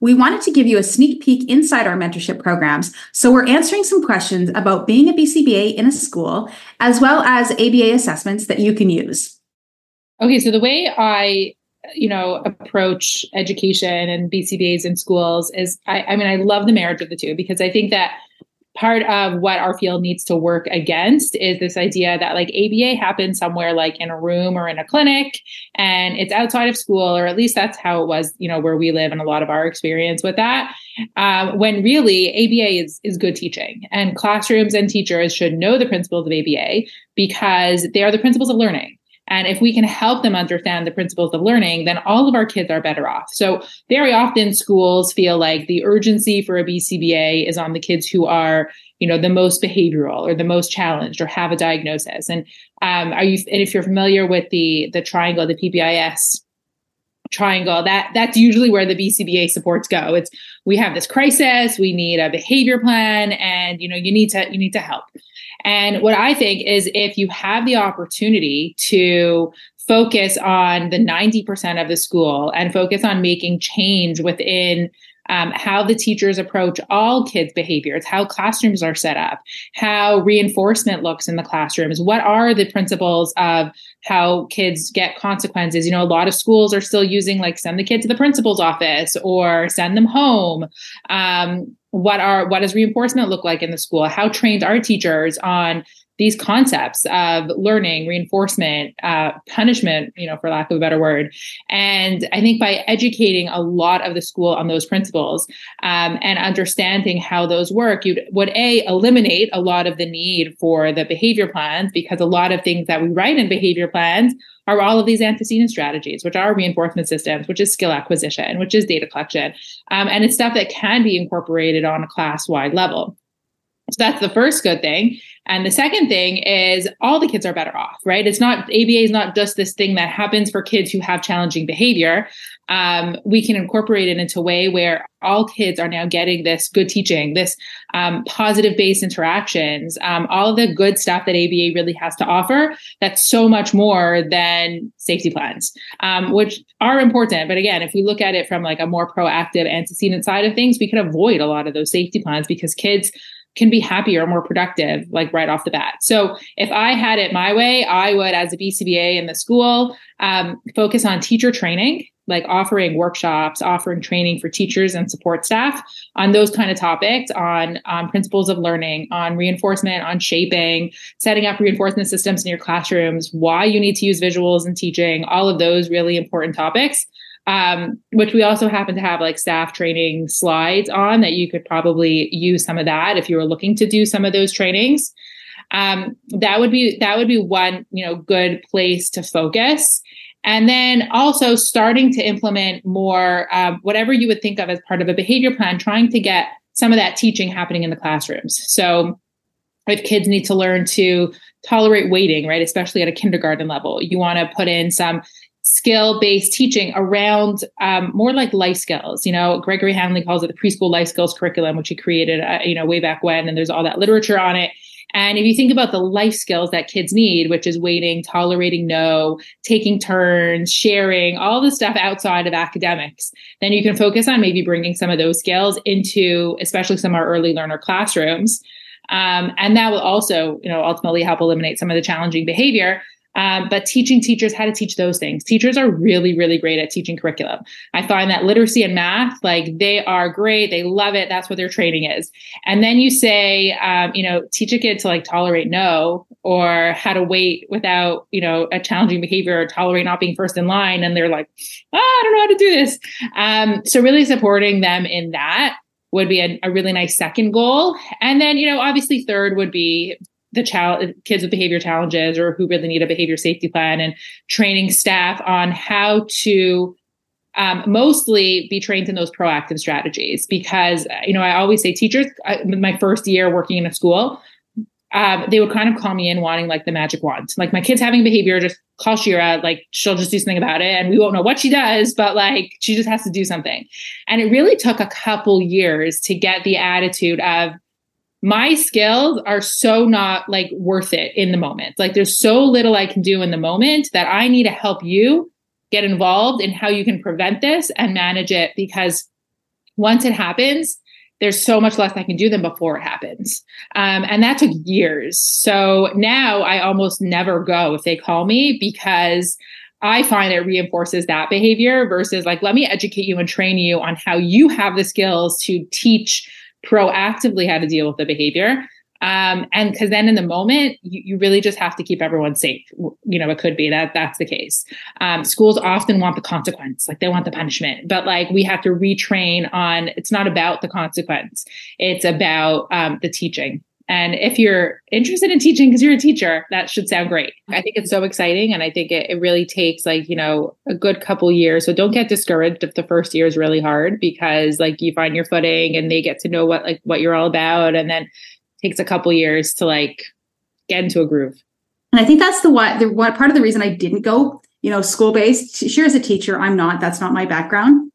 We wanted to give you a sneak peek inside our mentorship programs. So we're answering some questions about being a BCBA in a school, as well as ABA assessments that you can use. Okay, so the way I you know approach education and bcbas in schools is I, I mean i love the marriage of the two because i think that part of what our field needs to work against is this idea that like ABA happens somewhere like in a room or in a clinic and it's outside of school, or at least that's how it was, you know, where we live and a lot of our experience with that. Um, when really ABA is, is good teaching and classrooms and teachers should know the principles of ABA because they are the principles of learning. And if we can help them understand the principles of learning, then all of our kids are better off. So very often schools feel like the urgency for a BCBA is on the kids who are, you know, the most behavioral or the most challenged or have a diagnosis. And um, are you? And if you're familiar with the the triangle, the PBIS triangle that that's usually where the bcba supports go it's we have this crisis we need a behavior plan and you know you need to you need to help and what I think is if you have the opportunity to focus on the 90% of the school and focus on making change within um, how the teachers approach all kids' behaviors, how classrooms are set up, how reinforcement looks in the classrooms, what are the principles of how kids get consequences. You know, a lot of schools are still using like send the kid to the principal's office or send them home. Um, what are what does reinforcement look like in the school? How trained are teachers on these concepts of learning, reinforcement, uh, punishment, you know, for lack of a better word. And I think by educating a lot of the school on those principles um, and understanding how those work, you would a eliminate a lot of the need for the behavior plans because a lot of things that we write in behavior plans are all of these antecedent strategies, which are reinforcement systems, which is skill acquisition, which is data collection, um, and it's stuff that can be incorporated on a class wide level. So that's the first good thing. And the second thing is all the kids are better off, right? It's not ABA is not just this thing that happens for kids who have challenging behavior. Um, we can incorporate it into a way where all kids are now getting this good teaching, this um, positive based interactions, um, all of the good stuff that ABA really has to offer. That's so much more than safety plans, um, which are important. But again, if we look at it from like a more proactive antecedent side of things, we could avoid a lot of those safety plans because kids can be happier, more productive, like right off the bat. So if I had it my way, I would, as a BCBA in the school, um, focus on teacher training, like offering workshops, offering training for teachers and support staff on those kind of topics, on on principles of learning, on reinforcement, on shaping, setting up reinforcement systems in your classrooms, why you need to use visuals in teaching, all of those really important topics um, which we also happen to have like staff training slides on that you could probably use some of that if you were looking to do some of those trainings. Um, that would be that would be one you know good place to focus. And then also starting to implement more um, whatever you would think of as part of a behavior plan, trying to get some of that teaching happening in the classrooms. So if kids need to learn to tolerate waiting, right, especially at a kindergarten level, you want to put in some skill based teaching around um, more like life skills. You know, Gregory Hanley calls it the preschool life skills curriculum, which he created, uh, you know, way back when, and there's all that literature on it. And if you think about the life skills that kids need, which is waiting, tolerating no, taking turns, sharing, all the stuff outside of academics, then you can focus on maybe bringing some of those skills into, especially some of our early learner classrooms. Um, and that will also, you know, ultimately help eliminate some of the challenging behavior um, but teaching teachers how to teach those things. Teachers are really, really great at teaching curriculum. I find that literacy and math, like they are great. They love it. That's what their training is. And then you say, um, you know, teach a kid to like tolerate no or how to wait without, you know, a challenging behavior or tolerate not being first in line. And they're like, oh, I don't know how to do this. Um, so really supporting them in that would be a, a, really nice second goal. And then, you know, obviously third would be the child kids with behavior challenges or who really need a behavior safety plan and training staff on how to um, mostly be trained in those proactive strategies. Because you know i always say teachers I, my first year working in a school um, they would kind of call me in wanting like the magic wand. Like my kid's having behavior just call shira like she'll just do something about it and we won't know what she does but like she just has to do something. And it really took a couple years to get the attitude of my skills are so not like worth it in the moment. Like there's so little I can do in the moment that I need to help you get involved in how you can prevent this and manage it because once it happens, there's so much less I can do than before it happens. Um, and that took years. So now I almost never go if they call me because I find it reinforces that behavior versus like, let me educate you and train you on how you have the skills to teach proactively how to deal with the behavior. Um, and because then in the moment, you, you, really just have to keep everyone safe. You know, it could be that that's the case. Um, schools often want the consequence, like they want the punishment, but like we have to retrain on it's not about the consequence, it's about um, the teaching. And if you're interested in teaching because you're a teacher, that should sound great. I think it's so exciting. And I think it, it really takes like, you know, a good couple years. So don't get discouraged if the first year is really hard because like you find your footing and they get to know what like what you're all about. And then takes a couple years to like get into a groove. And I think that's the what the what part of the reason I didn't go, you know, school based. Sure, as a teacher, I'm not. That's not my background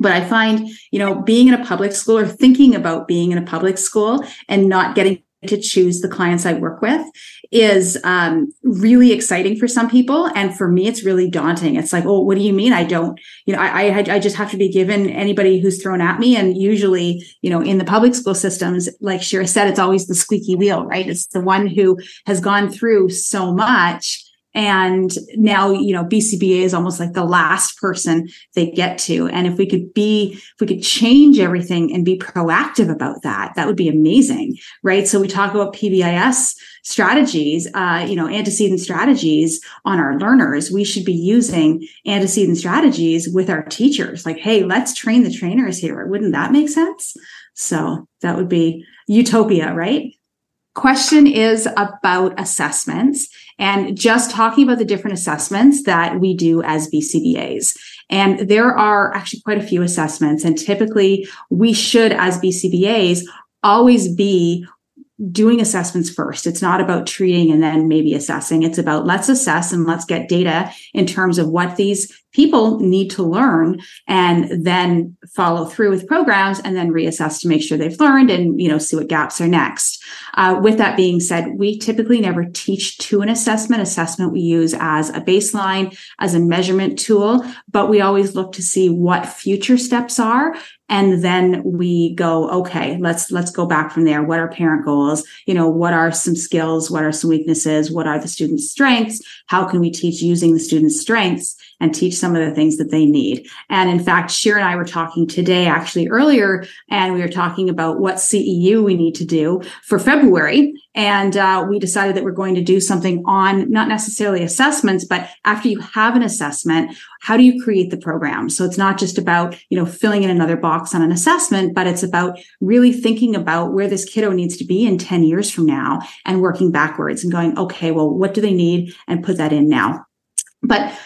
but i find you know being in a public school or thinking about being in a public school and not getting to choose the clients I work with is um, really exciting for some people, and for me, it's really daunting. It's like, oh, what do you mean? I don't, you know, I, I, I just have to be given anybody who's thrown at me, and usually, you know, in the public school systems, like Shira said, it's always the squeaky wheel, right? It's the one who has gone through so much and now you know bcba is almost like the last person they get to. And if we could be if we could change everything and be proactive about that that would be amazing right? So we talk about pbis strategies uh, you know antecedent strategies on our learners. We should be using antecedent strategies with our teachers. Like hey let's train the trainers here. Wouldn't that make sense? So that would be utopia right question is about assessments and just talking about the different assessments that we do as BCBAs. And there are actually quite a few assessments. And typically, we should, as BCBAs, always be doing assessments first. It's not about treating and then maybe assessing. It's about let's assess and let's get data in terms of what these people need to learn and then follow through with programs and then reassess to make sure they've learned and you know see what gaps are next. Uh, with that being said we typically never teach to an assessment. Assessment we use as a baseline as a measurement tool but we always look to see what future steps are. And then we go okay let's let's go back from there. What are parent goals? You know what are some skills? What are some weaknesses? What are the students strengths? How can we teach using the students strengths and teach some of the things that they need. And in fact, Shira and I were talking today, actually earlier, and we were talking about what CEU we need to do for February. And uh, we decided that we're going to do something on not necessarily assessments, but after you have an assessment, how do you create the program? So it's not just about, you know, filling in another box on an assessment, but it's about really thinking about where this kiddo needs to be in 10 years from now and working backwards and going, okay, well, what do they need? And put that in now. But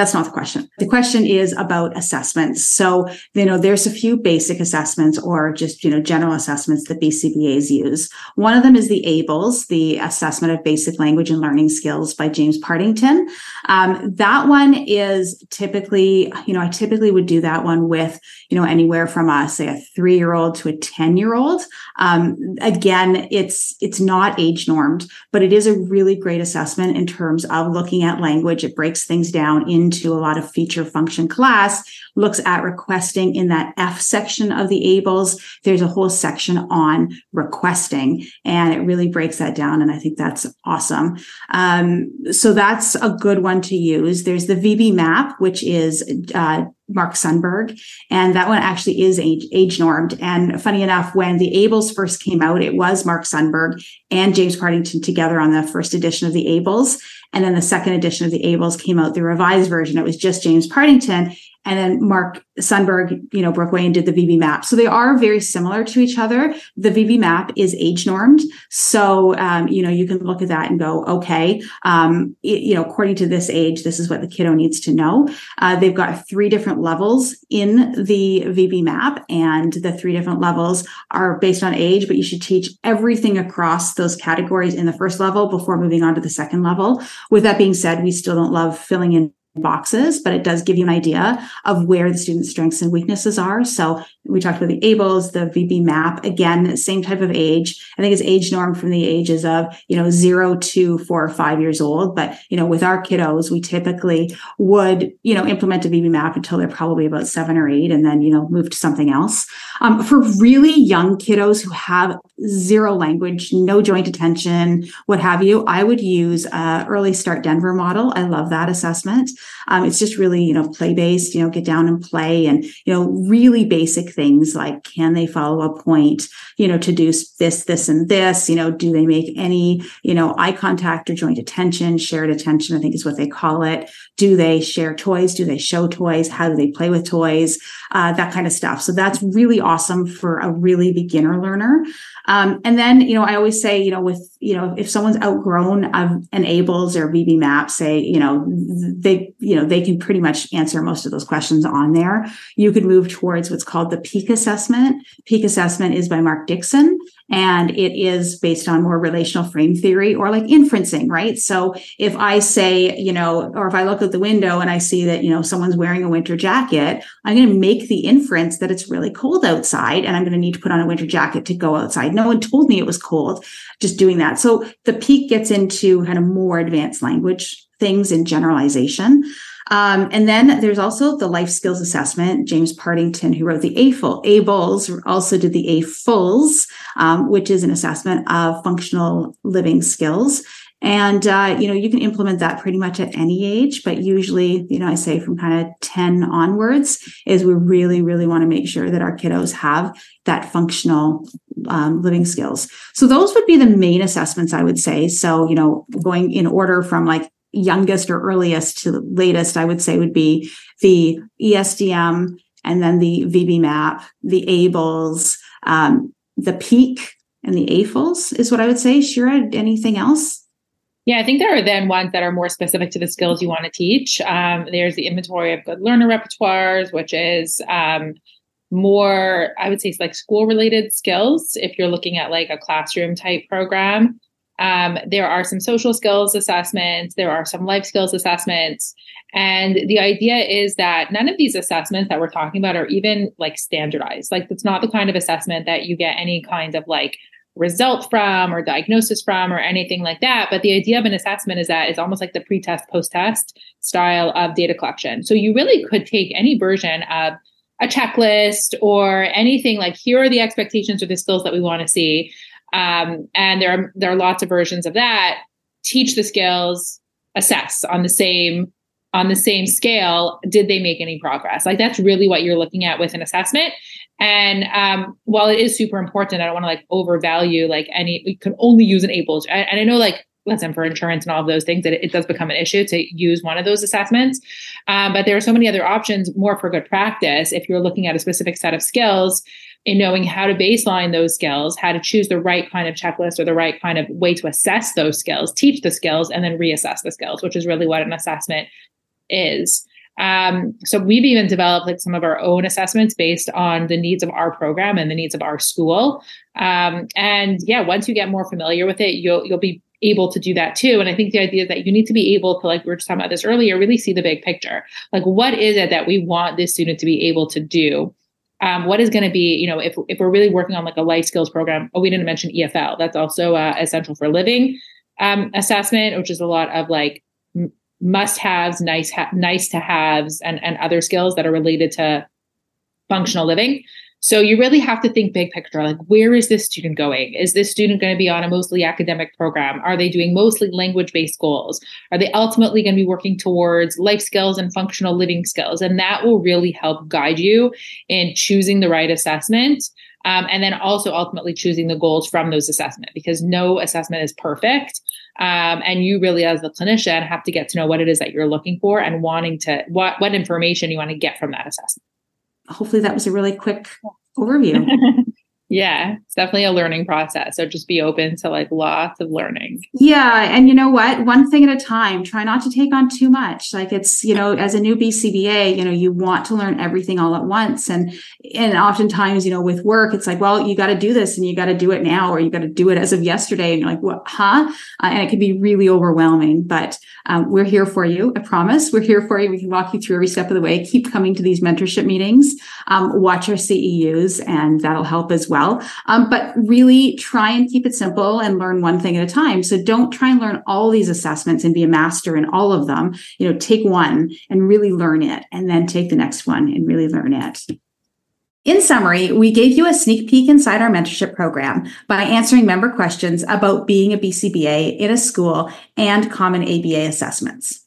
That's not the question. The question is about assessments. So, you know, there's a few basic assessments or just, you know, general assessments that BCBAs use. One of them is the ABLLS, the Assessment of Basic Language and Learning Skills by James Partington. Um, that one is typically, you know, I typically would do that one with, you know, anywhere from a, say, a three year old to a 10 year old. Um, again, it's, it's not age normed, but it is a really great assessment in terms of looking at language. It breaks things down in into a lot of feature function class, looks at requesting in that F section of the ABLLS. There's a whole section on requesting, and it really breaks that down. And I think that's awesome. Um, so that's a good one to use. There's the VB-MAPP, which is uh, Mark Sundberg. And that one actually is age, age normed. And funny enough, when the ABLLS first came out, it was Mark Sundberg and James Partington together on the first edition of the ABLLS. And then the second edition of the ABLLS came out, the revised version. It was just James Partington. And then Mark Sundberg, you know, broke away and did the VB-MAPP. So they are very similar to each other. The VB-MAPP is age normed. So, um, you know, you can look at that and go, okay, um, it, you know, according to this age, this is what the kiddo needs to know. Uh, they've got three different levels in the VB-MAPP, and the three different levels are based on age, but you should teach everything across those categories in the first level before moving on to the second level. With that being said, we still don't love filling in boxes, but it does give you an idea of where the student's strengths and weaknesses are. So we talked about the ABLLS, the VB-MAPP, again, same type of age. I think it's age norm from the ages of, you know, zero to four or five years old. But, you know, with our kiddos, we typically would, you know, implement a VB-MAPP until they're probably about seven or eight and then, you know, move to something else. Um, for really young kiddos who have zero language, no joint attention, what have you, I would use uh, Early Start Denver model. I love that assessment. Um, it's just really, you know, play based, you know, get down and play and, you know, really basic things like can they follow a point, you know, to do this, this, and this, you know, do they make any, you know, eye contact or joint attention, shared attention, I think is what they call it. Do they share toys? Do they show toys? How do they play with toys? Uh, that kind of stuff. So that's really awesome for a really beginner learner. Um, and then, you know, I always say, you know, with, you know, if someone's outgrown of an ABLLS or VB-MAPP, say, you know, they, you know, they can pretty much answer most of those questions on there. You could move towards what's called the peak assessment. Peak assessment is by Mark Dixon and it is based on more relational frame theory or like inferencing, right? So if I say, you know, or if I look at the window and I see that, you know, someone's wearing a winter jacket, I'm going to make the inference that it's really cold outside and I'm going to need to put on a winter jacket to go outside. No one told me it was cold, just doing that. So the peak gets into kind of more advanced language things in generalization. Um, and then there's also the life skills assessment. James Partington, who wrote the AFUL, ABLLS, also did the AFLS, um, which is an assessment of functional living skills. And, uh, you know, you can implement that pretty much at any age, but usually, you know, I say from kind of 10 onwards is we really, really want to make sure that our kiddos have that functional um, living skills. So those would be the main assessments I would say. So, you know, going in order from like youngest or earliest to latest, I would say would be the ESDM and then the VB-MAPP, the ABLLS, um, the peak and the AFLS is what I would say. Shira, anything else? Yeah, I think there are then ones that are more specific to the skills you want to teach. Um, there's the inventory of good learner repertoires, which is um, more, I would say, like school related skills. If you're looking at like a classroom type program, um, there are some social skills assessments, there are some life skills assessments. And the idea is that none of these assessments that we're talking about are even like standardized. Like, it's not the kind of assessment that you get any kind of like result from or diagnosis from or anything like that. But the idea of an assessment is that it's almost like the pre test, post test style of data collection. So you really could take any version of a checklist or anything like here are the expectations or the skills that we want to see um, and there are there are lots of versions of that. Teach the skills, assess on the same on the same scale. Did they make any progress? Like that's really what you're looking at with an assessment. And um, while it is super important, I don't want to like overvalue like any. You can only use an ABLLS, and I know like listen for insurance and all of those things that it, it does become an issue to use one of those assessments um, but there are so many other options more for good practice if you're looking at a specific set of skills in knowing how to baseline those skills, how to choose the right kind of checklist or the right kind of way to assess those skills, teach the skills, and then reassess the skills, which is really what an assessment is. Um, so we've even developed like some of our own assessments based on the needs of our program and the needs of our school. Um, and yeah, once you get more familiar with it, you'll you'll be able to do that too. And I think the idea is that you need to be able to, like we were just talking about this earlier, really see the big picture. Like, what is it that we want this student to be able to do? Um, what is going to be, you know, if, if we're really working on like a life skills program, oh, we didn't mention EFL. That's also uh, essential for living um, assessment, which is a lot of like must haves, nice, ha- nice to haves, and, and other skills that are related to functional living. So you really have to think big picture. Like, where is this student going? Is this student going to be on a mostly academic program? Are they doing mostly language based goals? Are they ultimately going to be working towards life skills and functional living skills? And that will really help guide you in choosing the right assessment. Um, and then also ultimately choosing the goals from those assessment because no assessment is perfect. Um, and you really, as the clinician, have to get to know what it is that you're looking for and wanting to what what information you want to get from that assessment hopefully that was a really quick overview. Yeah, definitely a learning process. So just be open to like lots of learning. Yeah. And you know what? One thing at a time. Try not to take on too much. Like it's, you know, as a new BCBA, you know, you want to learn everything all at once. And and oftentimes, you know, with work, it's like, well, you got to do this and you got to do it now, or you got to do it as of yesterday. And you're like, what, huh? Uh, and it can be really overwhelming. But um, we're here for you. I promise. We're here for you. We can walk you through every step of the way. Keep coming to these mentorship meetings. Um, watch our CEUs, and that'll help as well. Um, but really try and keep it simple and learn one thing at a time. So don't try and learn all these assessments and be a master in all of them. You know, take one and really learn it, and then take the next one and really learn it. In summary, we gave you a sneak peek inside our mentorship program by answering member questions about being a BCBA in a school and common ABA assessments.